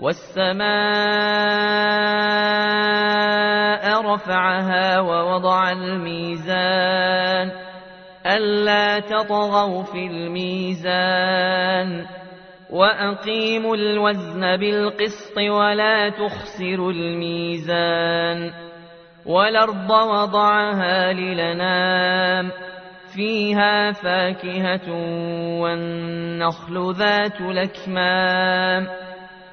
والسماء رفعها ووضع الميزان ألا تطغوا في الميزان وأقيموا الوزن بالقسط ولا تخسروا الميزان والأرض وضعها للنام فيها فاكهة والنخل ذات الأكمام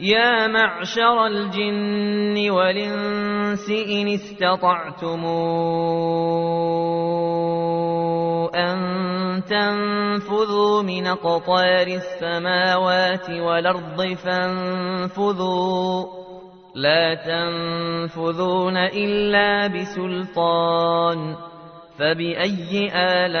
يا معشر الجن والإنس إن استطعتم أن تنفذوا من قطار السماوات والأرض فانفذوا. لا تنفذون إلا بسلطان. فبأي آلاء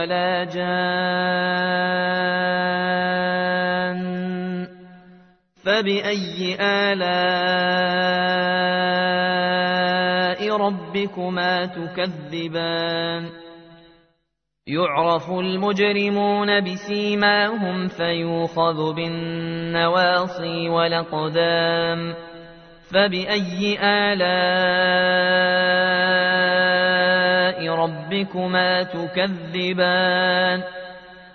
ولا جان فبأي آلاء ربكما تكذبان يعرف المجرمون بسيماهم فيوخذ بالنواصي والأقدام فبأي آلاء ربكما تكذبان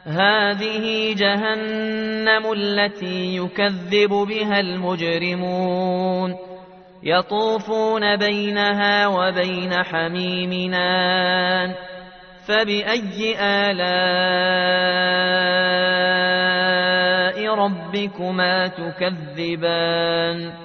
هذه جهنم التي يكذب بها المجرمون يطوفون بينها وبين حميمنان فبأي آلاء ربكما تكذبان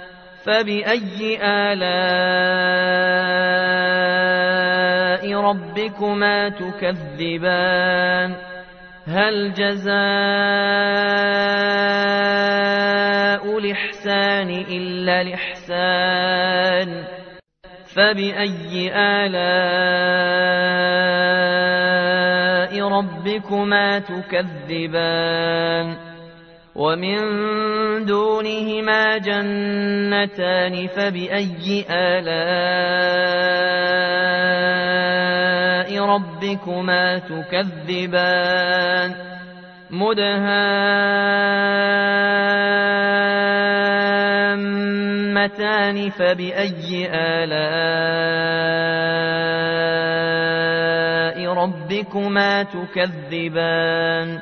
فبأي آلاء ربكما تكذبان هل جزاء الإحسان إلا الإحسان فبأي آلاء ربكما تكذبان ومن دونهما جنتان فبأي آلاء ربكما تكذبان مدهامتان فبأي آلاء ربكما تكذبان